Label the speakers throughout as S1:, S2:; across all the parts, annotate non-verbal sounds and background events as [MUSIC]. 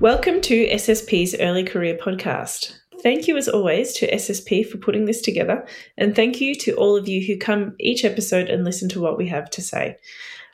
S1: Welcome to SSP's Early Career Podcast. Thank you, as always, to SSP for putting this together, and thank you to all of you who come each episode and listen to what we have to say.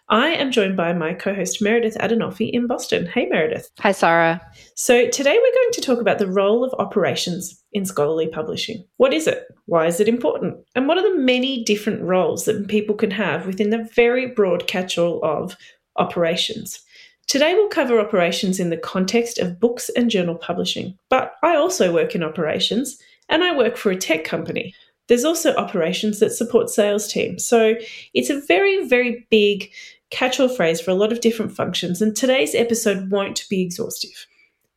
S1: I am joined by my co host Meredith Adenolfi in Boston. Hey, Meredith.
S2: Hi, Sarah.
S1: So, today we're going to talk about the role of operations in scholarly publishing. What is it? Why is it important? And what are the many different roles that people can have within the very broad catch all of operations? Today we'll cover operations in the context of books and journal publishing, but I also work in operations and I work for a tech company. There's also operations that support sales teams. So it's a very, very big catch all phrase for a lot of different functions, and today's episode won't be exhaustive.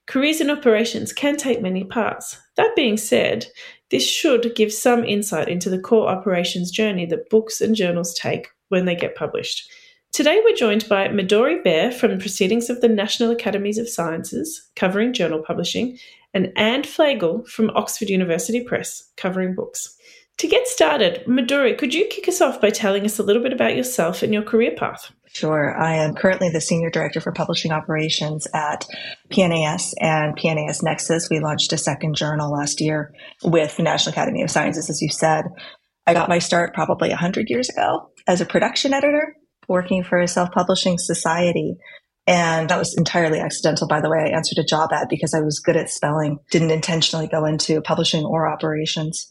S1: Careers in operations can take many parts. That being said, this should give some insight into the core operations journey that books and journals take when they get published. Today we're joined by Midori Baer from Proceedings of the National Academies of Sciences, covering journal publishing, and Anne Flegel from Oxford University Press, covering books. To get started, Midori, could you kick us off by telling us a little bit about yourself and your career path?
S3: Sure. I am currently the Senior Director for Publishing Operations at PNAS and PNAS Nexus. We launched a second journal last year with the National Academy of Sciences, as you said. I got my start probably 100 years ago as a production editor working for a self publishing society. And that was entirely accidental, by the way. I answered a job ad because I was good at spelling, didn't intentionally go into publishing or operations.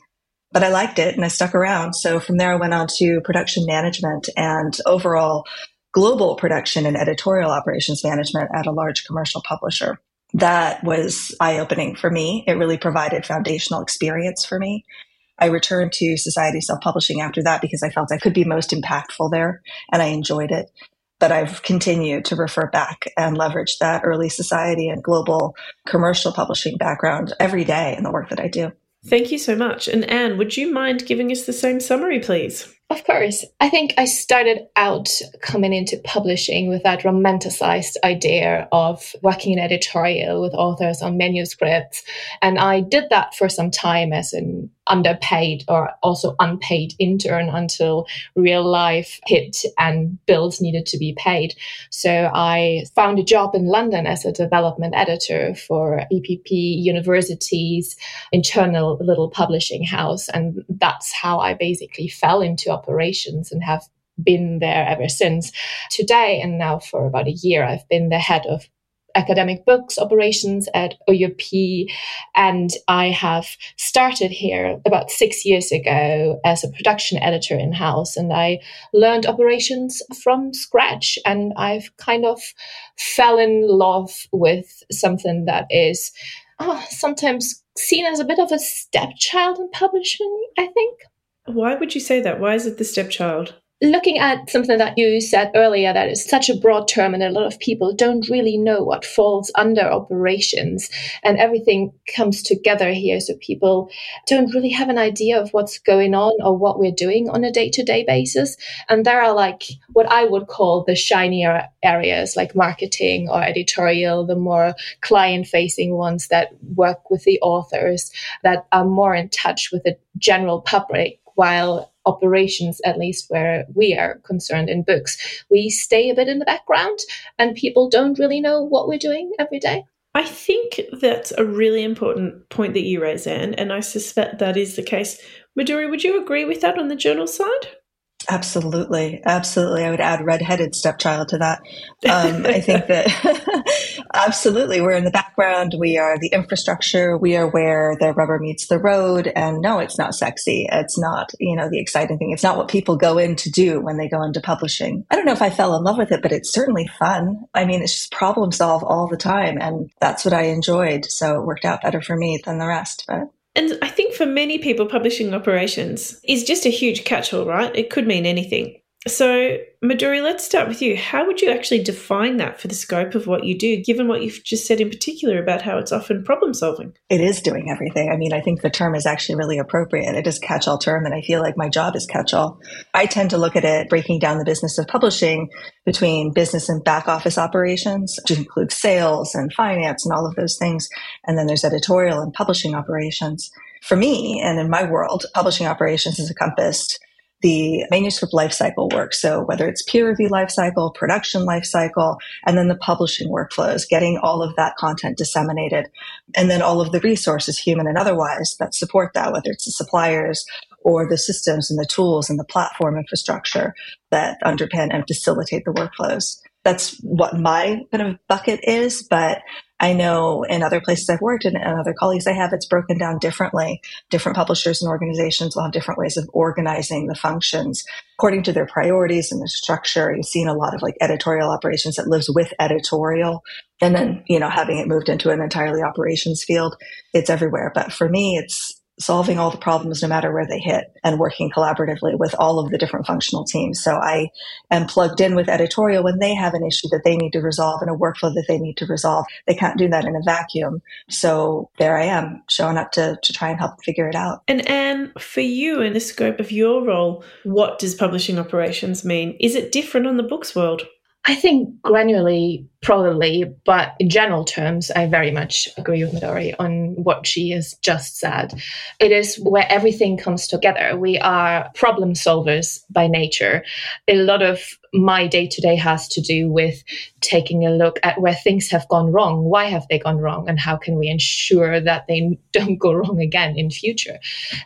S3: But I liked it and I stuck around. So from there, I went on to production management and overall global production and editorial operations management at a large commercial publisher. That was eye opening for me. It really provided foundational experience for me. I returned to Society Self Publishing after that because I felt I could be most impactful there and I enjoyed it. But I've continued to refer back and leverage that early society and global commercial publishing background every day in the work that I do.
S1: Thank you so much. And Anne, would you mind giving us the same summary, please?
S4: Of course. I think I started out coming into publishing with that romanticized idea of working in editorial with authors on manuscripts. And I did that for some time as an underpaid or also unpaid intern until real life hit and bills needed to be paid. So I found a job in London as a development editor for EPP University's internal little publishing house. And that's how I basically fell into operations and have been there ever since. Today, and now for about a year, I've been the head of academic books operations at OUP. And I have started here about six years ago as a production editor in house. And I learned operations from scratch. And I've kind of fell in love with something that is oh, sometimes seen as a bit of a stepchild in publishing, I think.
S1: Why would you say that? Why is it the stepchild?
S4: looking at something that you said earlier that is such a broad term and a lot of people don't really know what falls under operations and everything comes together here so people don't really have an idea of what's going on or what we're doing on a day-to-day basis and there are like what i would call the shinier areas like marketing or editorial the more client facing ones that work with the authors that are more in touch with the general public while operations, at least where we are concerned in books, we stay a bit in the background and people don't really know what we're doing every day.
S1: I think that's a really important point that you raise, Anne, and I suspect that is the case. Midori, would you agree with that on the journal side?
S3: Absolutely. Absolutely. I would add redheaded stepchild to that. Um, [LAUGHS] I think that [LAUGHS] absolutely we're in the background. We are the infrastructure. We are where the rubber meets the road. And no, it's not sexy. It's not, you know, the exciting thing. It's not what people go in to do when they go into publishing. I don't know if I fell in love with it, but it's certainly fun. I mean, it's just problem solve all the time. And that's what I enjoyed. So it worked out better for me than the rest. But
S1: and I think for many people, publishing operations is just a huge catch all, right? It could mean anything. So, Midori, let's start with you. How would you actually define that for the scope of what you do, given what you've just said in particular about how it's often problem solving?
S3: It is doing everything. I mean, I think the term is actually really appropriate. It is a catch all term, and I feel like my job is catch all. I tend to look at it breaking down the business of publishing between business and back office operations, which includes sales and finance and all of those things. And then there's editorial and publishing operations. For me, and in my world, publishing operations is encompassed the manuscript lifecycle work. So whether it's peer review lifecycle, production lifecycle, and then the publishing workflows, getting all of that content disseminated, and then all of the resources, human and otherwise, that support that, whether it's the suppliers or the systems and the tools and the platform infrastructure that underpin and facilitate the workflows. That's what my kind of bucket is, but I know in other places I've worked and, and other colleagues I have, it's broken down differently. Different publishers and organizations will have different ways of organizing the functions according to their priorities and the structure. You've seen a lot of like editorial operations that lives with editorial and then, you know, having it moved into an entirely operations field. It's everywhere. But for me, it's solving all the problems no matter where they hit and working collaboratively with all of the different functional teams. So I am plugged in with editorial when they have an issue that they need to resolve and a workflow that they need to resolve. They can't do that in a vacuum. So there I am showing up to, to try and help figure it out.
S1: And Anne, for you in the scope of your role, what does publishing operations mean? Is it different on the books world?
S4: I think granularly, probably, but in general terms, I very much agree with Midori on what she has just said. It is where everything comes together. We are problem solvers by nature. A lot of my day to day has to do with taking a look at where things have gone wrong. Why have they gone wrong? And how can we ensure that they [LAUGHS] don't go wrong again in future?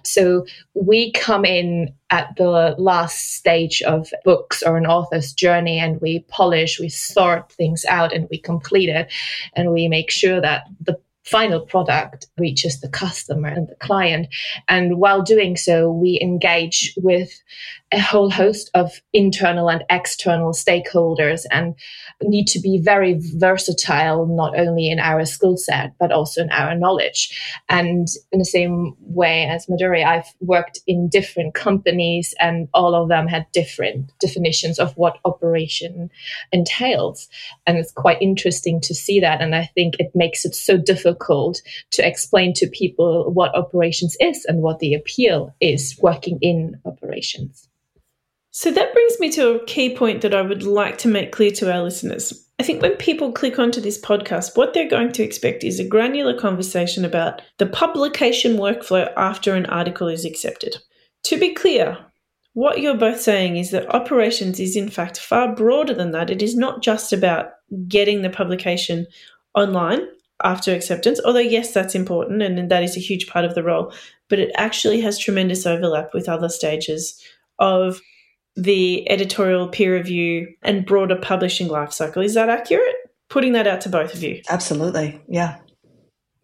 S4: So we come in at the last stage of books or an author's journey and we polish, we sort things out and we complete it and we make sure that the final product reaches the customer and the client. And while doing so, we engage with a whole host of internal and external stakeholders and need to be very versatile, not only in our skill set, but also in our knowledge. And in the same way as Midori, I've worked in different companies and all of them had different definitions of what operation entails. And it's quite interesting to see that. And I think it makes it so difficult to explain to people what operations is and what the appeal is working in operations.
S1: So that brings me to a key point that I would like to make clear to our listeners. I think when people click onto this podcast, what they're going to expect is a granular conversation about the publication workflow after an article is accepted. To be clear, what you're both saying is that operations is in fact far broader than that. It is not just about getting the publication online after acceptance, although, yes, that's important and that is a huge part of the role, but it actually has tremendous overlap with other stages of the editorial peer review and broader publishing life cycle. Is that accurate? Putting that out to both of you.
S3: Absolutely. Yeah.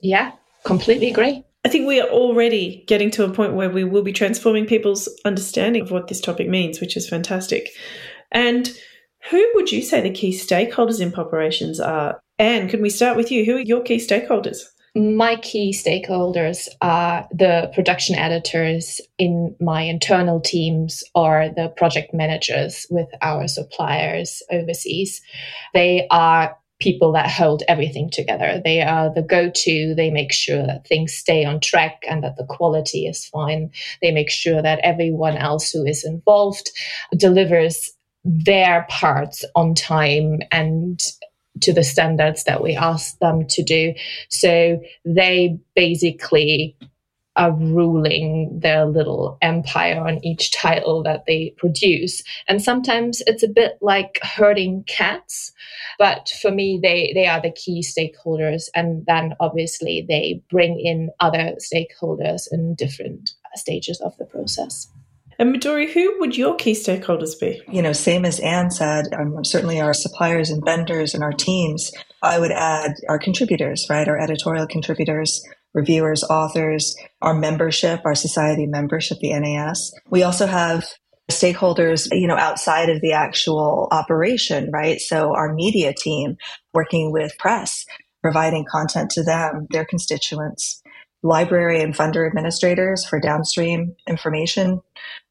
S4: Yeah, completely agree.
S1: I think we are already getting to a point where we will be transforming people's understanding of what this topic means, which is fantastic. And who would you say the key stakeholders in operations are? Anne, can we start with you? Who are your key stakeholders?
S4: My key stakeholders are the production editors in my internal teams or the project managers with our suppliers overseas. They are people that hold everything together. They are the go to. They make sure that things stay on track and that the quality is fine. They make sure that everyone else who is involved delivers their parts on time and to the standards that we ask them to do. So they basically are ruling their little empire on each title that they produce. And sometimes it's a bit like herding cats. But for me, they, they are the key stakeholders. And then obviously they bring in other stakeholders in different stages of the process.
S1: And Midori, who would your key stakeholders be?
S3: You know, same as Anne said, um, certainly our suppliers and vendors and our teams. I would add our contributors, right? Our editorial contributors, reviewers, authors, our membership, our society membership, the NAS. We also have stakeholders, you know, outside of the actual operation, right? So our media team working with press, providing content to them, their constituents library and funder administrators for downstream information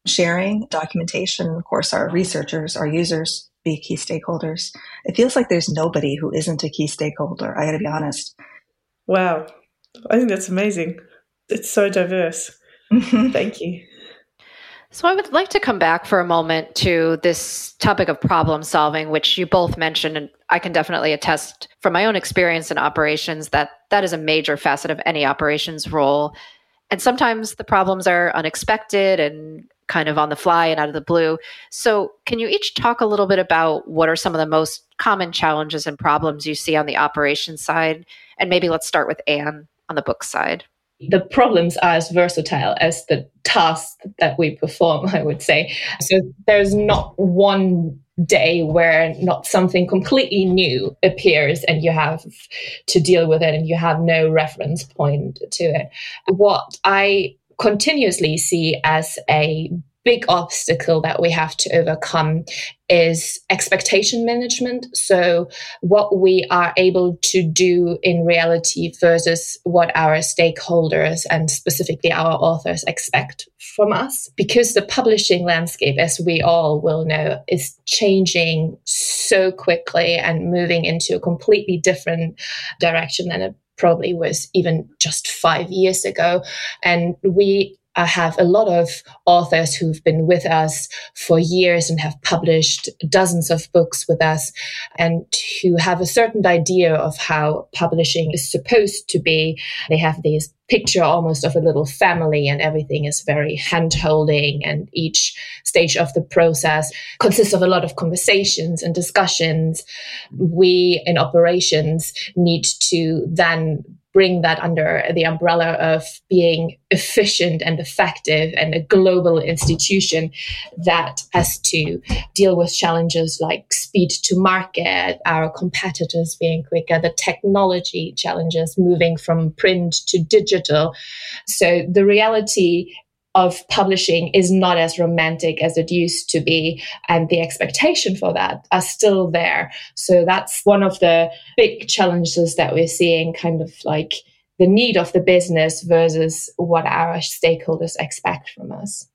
S3: sharing, documentation. Of course, our researchers, our users be key stakeholders. It feels like there's nobody who isn't a key stakeholder. I got to be honest.
S1: Wow. I think that's amazing. It's so diverse. [LAUGHS] Thank you.
S2: So, I would like to come back for a moment to this topic of problem solving, which you both mentioned, and I can definitely attest from my own experience in operations that that is a major facet of any operations role. And sometimes the problems are unexpected and kind of on the fly and out of the blue. So, can you each talk a little bit about what are some of the most common challenges and problems you see on the operations side? And maybe let's start with Anne on the book side.
S4: The problems are as versatile as the tasks that we perform, [LAUGHS] I would say. So, there's not one day where not something completely new appears and you have to deal with it and you have no reference point to it. What I continuously see as a big obstacle that we have to overcome is expectation management. So, what we are able to do in reality versus what our stakeholders and specifically our authors expect from us. Because the publishing landscape, as we all will know, is changing so quickly and moving into a completely different direction than it probably was even just five years ago. And we I have a lot of authors who've been with us for years and have published dozens of books with us and who have a certain idea of how publishing is supposed to be. They have these picture almost of a little family and everything is very hand holding and each stage of the process consists of a lot of conversations and discussions we in operations need to then bring that under the umbrella of being efficient and effective and a global institution that has to deal with challenges like speed to market, our competitors being quicker, the technology challenges moving from print to digital. So the reality of publishing is not as romantic as it used to be and the expectation for that are still there so that's one of the big challenges that we're seeing kind of like the need of the business versus what our stakeholders expect from us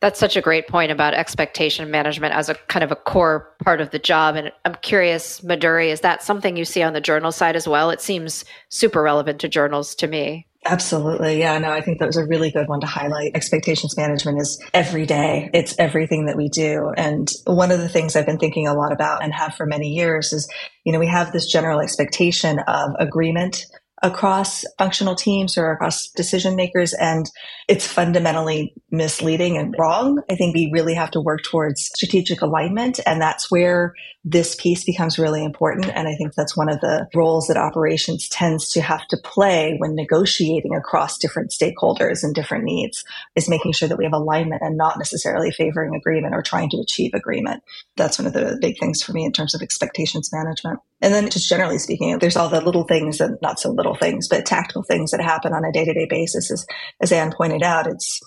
S2: that's such a great point about expectation management as a kind of a core part of the job. And I'm curious, Midori, is that something you see on the journal side as well? It seems super relevant to journals to me.
S3: Absolutely. Yeah, no, I think that was a really good one to highlight. Expectations management is every day. It's everything that we do. And one of the things I've been thinking a lot about and have for many years is, you know, we have this general expectation of agreement across functional teams or across decision makers and it's fundamentally misleading and wrong. I think we really have to work towards strategic alignment and that's where this piece becomes really important and I think that's one of the roles that operations tends to have to play when negotiating across different stakeholders and different needs is making sure that we have alignment and not necessarily favoring agreement or trying to achieve agreement. That's one of the big things for me in terms of expectations management. And then just generally speaking, there's all the little things and not so little things, but tactical things that happen on a day to day basis. As, as Anne pointed out, it's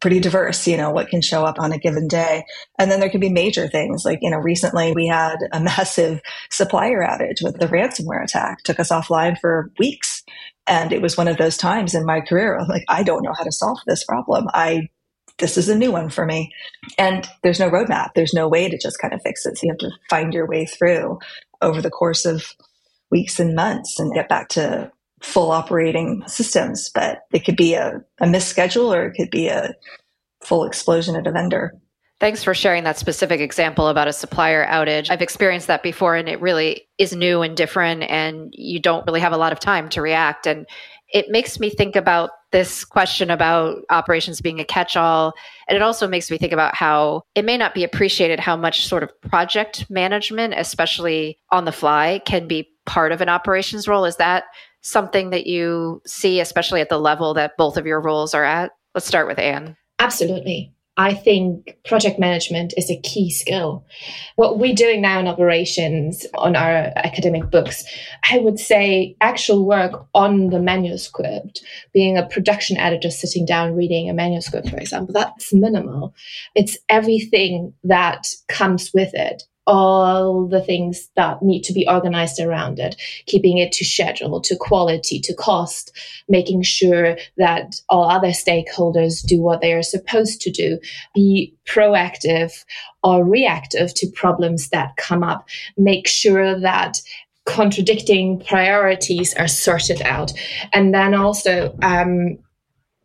S3: pretty diverse, you know, what can show up on a given day. And then there can be major things like, you know, recently we had a [LAUGHS] massive supplier outage with the ransomware attack, took us offline for weeks. And it was one of those times in my career, I'm like, I don't know how to solve this problem. I this is a new one for me. And there's no roadmap. There's no way to just kind of fix it. So you have to find your way through over the course of weeks and months and get back to full operating systems. But it could be a, a misschedule or it could be a full explosion at a vendor.
S2: Thanks for sharing that specific example about a supplier outage. I've experienced that before and it really is new and different and you don't really have a lot of time to react and it makes me think about this question about operations being a catch all. And it also makes me think about how it may not be appreciated how much sort of project management, especially on the fly, can be part of an operations role. Is that something that you see, especially at the level that both of your roles are at? Let's start with Anne.
S4: Absolutely. I think project management is a key skill. What we're doing now in operations on our academic books, I would say actual work on the manuscript, being a production editor sitting down reading a manuscript, for example, that's minimal. It's everything that comes with it all the things that need to be organized around it, keeping it to schedule, to quality, to cost, making sure that all other stakeholders do what they are supposed to do, be proactive or reactive to problems that come up, make sure that contradicting priorities are sorted out. And then also um,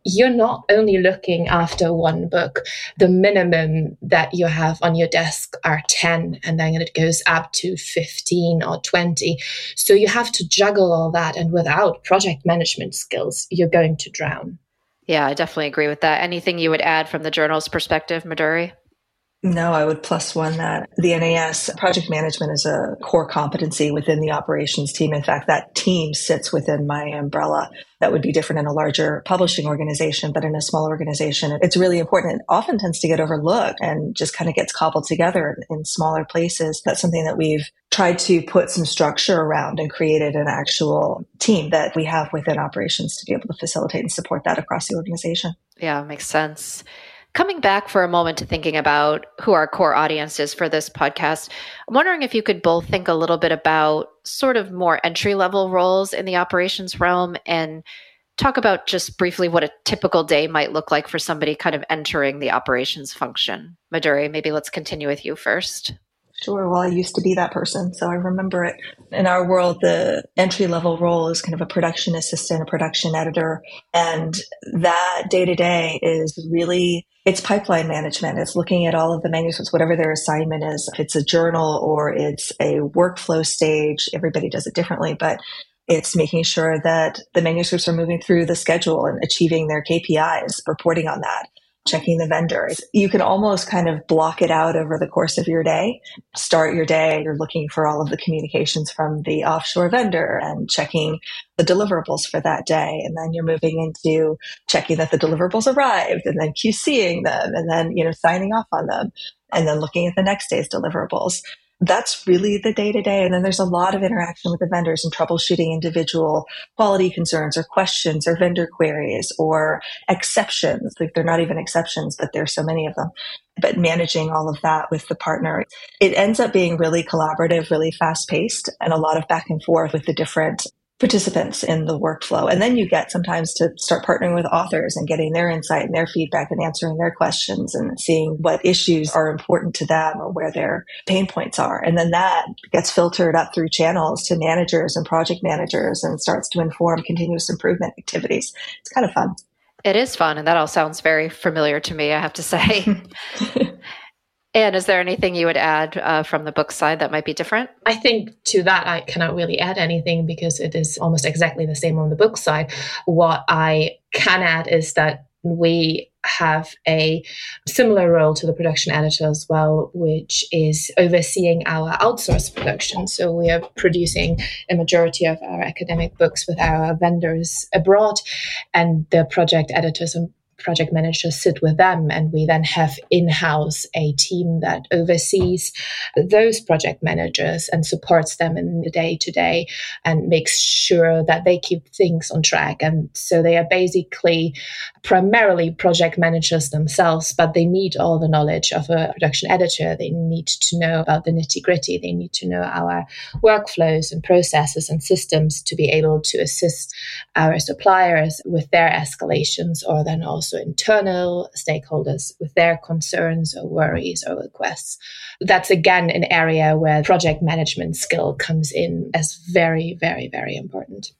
S4: you're not only looking after one book. The minimum that you have on your desk are 10, and then it goes up to 15 or 20. So you have to juggle all that. And without project management skills, you're going to drown.
S2: Yeah, I definitely agree with that. Anything you would add from the journal's perspective, Midori?
S3: No, I would plus one that the NAS project management is a core competency within the operations team. In fact, that team sits within my umbrella. That would be different in a larger publishing organization, but in a small organization, it's really important. It often tends to get overlooked and just kind of gets cobbled together in smaller places. That's something that we've tried to put some structure around and created an actual team that we have within operations to be able to facilitate and support that across the organization.
S2: Yeah, makes sense. Coming back for a moment to thinking about who our core audience is for this podcast, I'm wondering if you could both think a little bit about sort of more entry level roles in the operations realm and talk about just briefly what a typical day might look like for somebody kind of entering the operations function. Midori, maybe let's continue with you first.
S3: Sure. Well, I used to be that person, so I remember it. In our world, the entry level role is kind of a production assistant, a production editor, and that day to day is really it's pipeline management. It's looking at all of the manuscripts, whatever their assignment is. If it's a journal or it's a workflow stage, everybody does it differently, but it's making sure that the manuscripts are moving through the schedule and achieving their KPIs, reporting on that checking the vendors. You can almost kind of block it out over the course of your day. Start your day, you're looking for all of the communications from the offshore vendor and checking the deliverables for that day. And then you're moving into checking that the deliverables arrived and then QCing them and then, you know, signing off on them and then looking at the next day's deliverables that's really the day to day. And then there's a lot of interaction with the vendors and troubleshooting individual quality concerns or questions or vendor queries or exceptions. Like they're not even exceptions, but there's so many of them. But managing all of that with the partner, it ends up being really collaborative, really fast paced, and a lot of back and forth with the different participants in the workflow. And then you get sometimes to start partnering with authors and getting their insight and their feedback and answering their questions and seeing what issues are important to them or where their pain points are. And then that gets filtered up through channels to managers and project managers and starts to inform continuous improvement activities. It's kind of fun.
S2: It is fun. And that all sounds very familiar to me, I have to say. [LAUGHS] And is there anything you would add uh, from the book side that might be different?
S4: I think to that, I cannot really add anything because it is almost exactly the same on the book side. What I can add is that we have a similar role to the production editor as well, which is overseeing our outsourced production. So we are producing a majority of our academic books with our vendors abroad, and the project editors and project managers sit with them and we then have in-house a team that oversees those project managers and supports them in the day to day and makes sure that they keep things on track. And so they are basically primarily project managers themselves but they need all the knowledge of a production editor. They need to know about the nitty gritty they need to know our workflows and processes and systems to be able to assist our suppliers with their escalations or then also also internal stakeholders with their concerns or worries or requests. That's again an area where project management skill comes in as very, very, very important.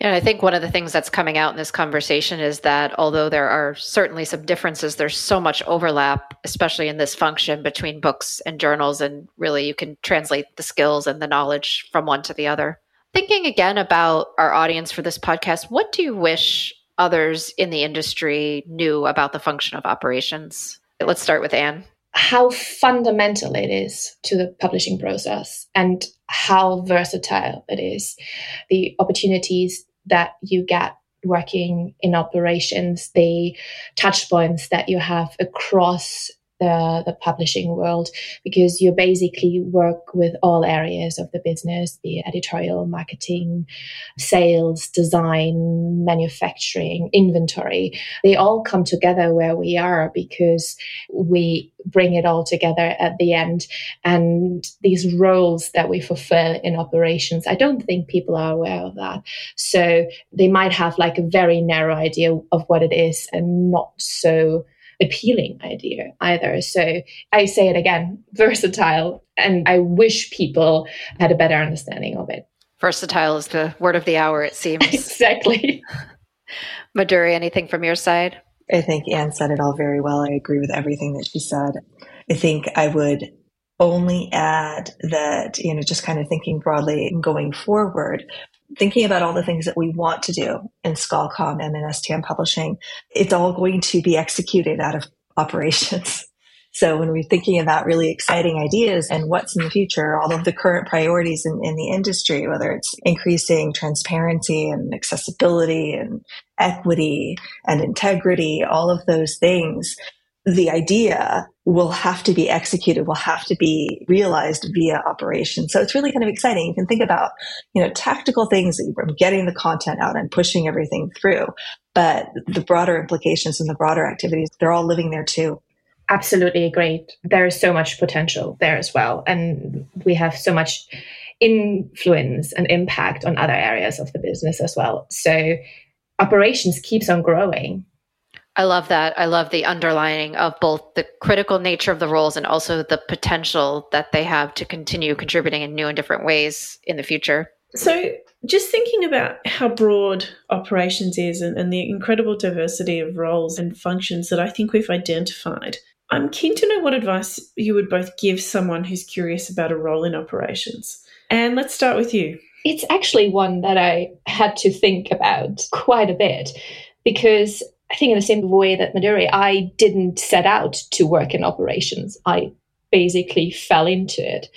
S2: Yeah, I think one of the things that's coming out in this conversation is that although there are certainly some differences, there's so much overlap, especially in this function between books and journals. And really, you can translate the skills and the knowledge from one to the other. Thinking again about our audience for this podcast, what do you wish others in the industry knew about the function of operations? Let's start with Anne.
S4: How fundamental it is to the publishing process and how versatile it is. The opportunities that you get working in operations, the touch points that you have across the, the publishing world because you basically work with all areas of the business the editorial marketing sales design manufacturing inventory. They all come together where we are because we bring it all together at the end. And these roles that we fulfill in operations i don't think people are aware of that. So they might have like a very narrow idea of what it is and not so appealing idea either. So I say it again, [LAUGHS] versatile. And I wish people had a better understanding of it.
S2: Versatile is the word of the hour, it [LAUGHS] seems.
S4: exactly.
S2: Midori, anything from your side?
S3: I think Anne said it all very well. I agree with everything that she said. I think I would only add that, you know, just kind of thinking broadly and going forward, thinking about all the things that we want to do in ScholComm and in STM publishing, it's all going to be executed out of [LAUGHS] operations. So when we're thinking about really exciting ideas and what's in the future, all of the current priorities in, in the industry, whether it's increasing transparency and accessibility and equity and integrity, all of those things, the idea will have to be executed, will have to be realized via operation. So it's really kind of exciting. You can think about, you know, tactical things from getting the content out and pushing everything through. But the broader implications and the broader activities, they're all living there too.
S4: Absolutely agree. There is so much potential there as well. And we have so much influence and impact on other areas of the business as well. So operations keeps on growing
S2: I love that. I love the underlining of both the critical nature of the roles and also the potential that they have to continue contributing in new and different ways in the future.
S1: So, just thinking about how broad operations is and, and the incredible diversity of roles and functions that I think we've identified, I'm keen to know what advice you would both give someone who's curious about a role in operations. And let's start with you.
S4: It's actually one that I had to think about quite a bit because I think in the same way that Midori, I didn't set out to work in operations. I basically fell into it.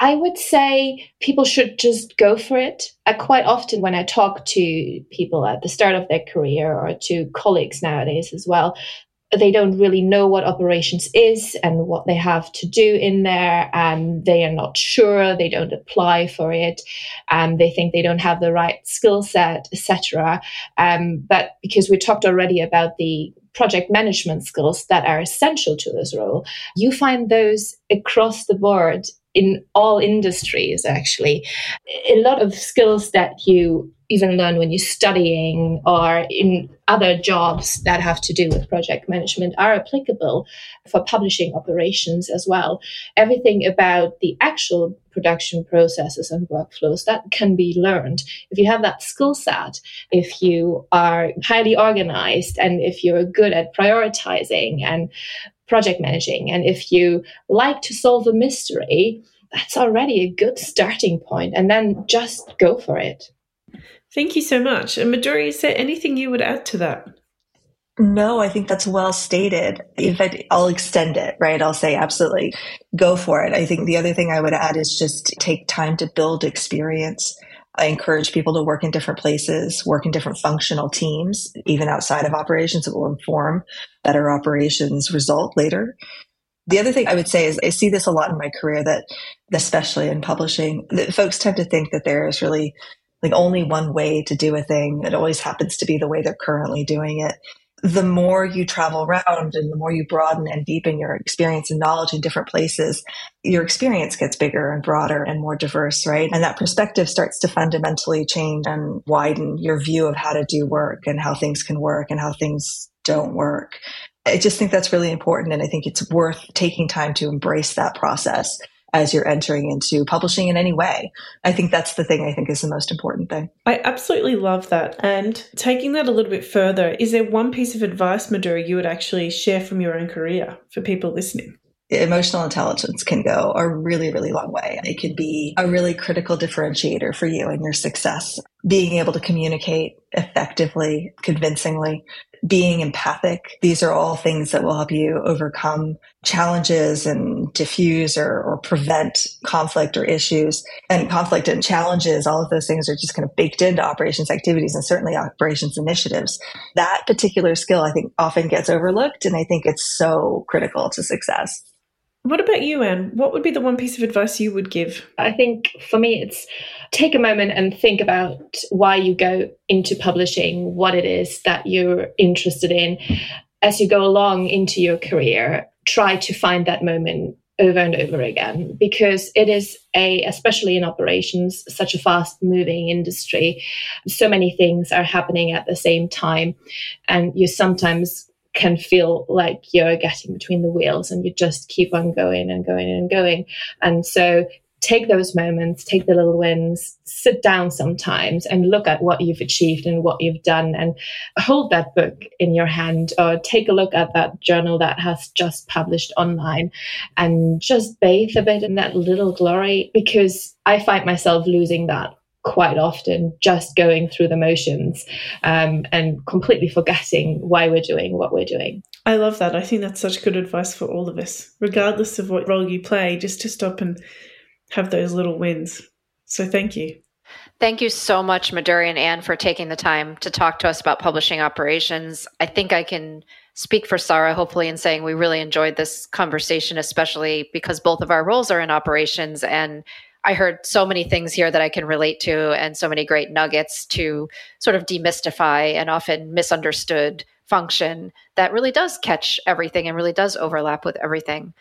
S4: I would say people should just go for it. I quite often, when I talk to people at the start of their career or to colleagues nowadays as well, they don't really know what operations is and what they have to do in there and they are not sure they don't apply for it and they think they don't have the right skill set etc um, but because we talked already about the project management skills that are essential to this role you find those across the board in all industries actually a lot of skills that you even learn when you're studying or in other jobs that have to do with project management are applicable for publishing operations as well. Everything about the actual production processes and workflows that can be learned. If you have that skill set, if you are highly organized and if you're good at prioritizing and project managing, and if you like to solve a mystery, that's already a good starting point. And then just go for it.
S1: Thank you so much. And Midori, is there anything you would add to that?
S3: No, I think that's well stated. In fact, I'll extend it, right? I'll say absolutely go for it. I think the other thing I would add is just take time to build experience. I encourage people to work in different places, work in different functional teams, even outside of operations. It will inform better operations result later. The other thing I would say is I see this a lot in my career that, especially in publishing, that folks tend to think that there is really like only one way to do a thing. It always happens to be the way they're currently doing it. The more you travel around and the more you broaden and deepen your experience and knowledge in different places, your experience gets bigger and broader and more diverse, right? And that perspective starts to fundamentally change and widen your view of how to do work and how things can work and how things don't work. I just think that's really important. And I think it's worth taking time to embrace that process as you're entering into publishing in any way. I think that's the thing I think is the most important thing.
S1: I absolutely love that. And taking that a little bit further, is there one piece of advice, Midori, you would actually share from your own career for people listening?
S3: Emotional intelligence can go a really, really long way. It could be a really critical differentiator for you and your success. Being able to communicate effectively, convincingly, being empathic. These are all things that will help you overcome challenges and diffuse or, or, prevent conflict or issues. And conflict and challenges, all of those things are just kind of baked into operations activities and certainly operations initiatives. That particular skill, I think, often gets overlooked. And I think it's so critical to success.
S1: What about you, Anne? What would be the one piece of advice you would give?
S4: I think for me, it's take a moment and think about why you go into publishing, what it is that you're interested in. As you go along into your career, try to find that moment over and over again because it is a especially in operations such a fast moving industry so many things are happening at the same time and you sometimes can feel like you're getting between the wheels and you just keep on going and going and going. And so take those moments, take the little wins, sit down sometimes and look at what you've achieved and what you've done and hold that book in your hand or take a look at that journal that has just published online and just bathe a bit in that little glory because I find myself losing that quite often just going through the motions um, and completely forgetting why we're doing what we're doing.
S1: I love that. I think that's such good advice for all of us, regardless of what role you play, just to stop and have those little wins. So thank you.
S2: Thank you so much, Midori and Anne, for taking the time to talk to us about publishing operations. I think I can speak for Sarah, hopefully, in saying we really enjoyed this conversation, especially because both of our roles are in operations. And I heard so many things here that I can relate to, and so many great nuggets to sort of demystify an often misunderstood function that really does catch everything and really does overlap with everything.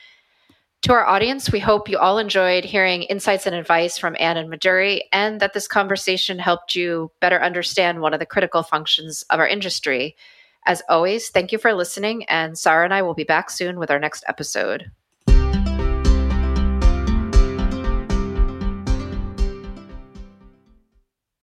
S2: To our audience, we hope you all enjoyed hearing insights and advice from Anne and Midori, and that this conversation helped you better understand one of the critical functions of our industry. As always, thank you for listening, and Sarah and I will be back soon with our next episode.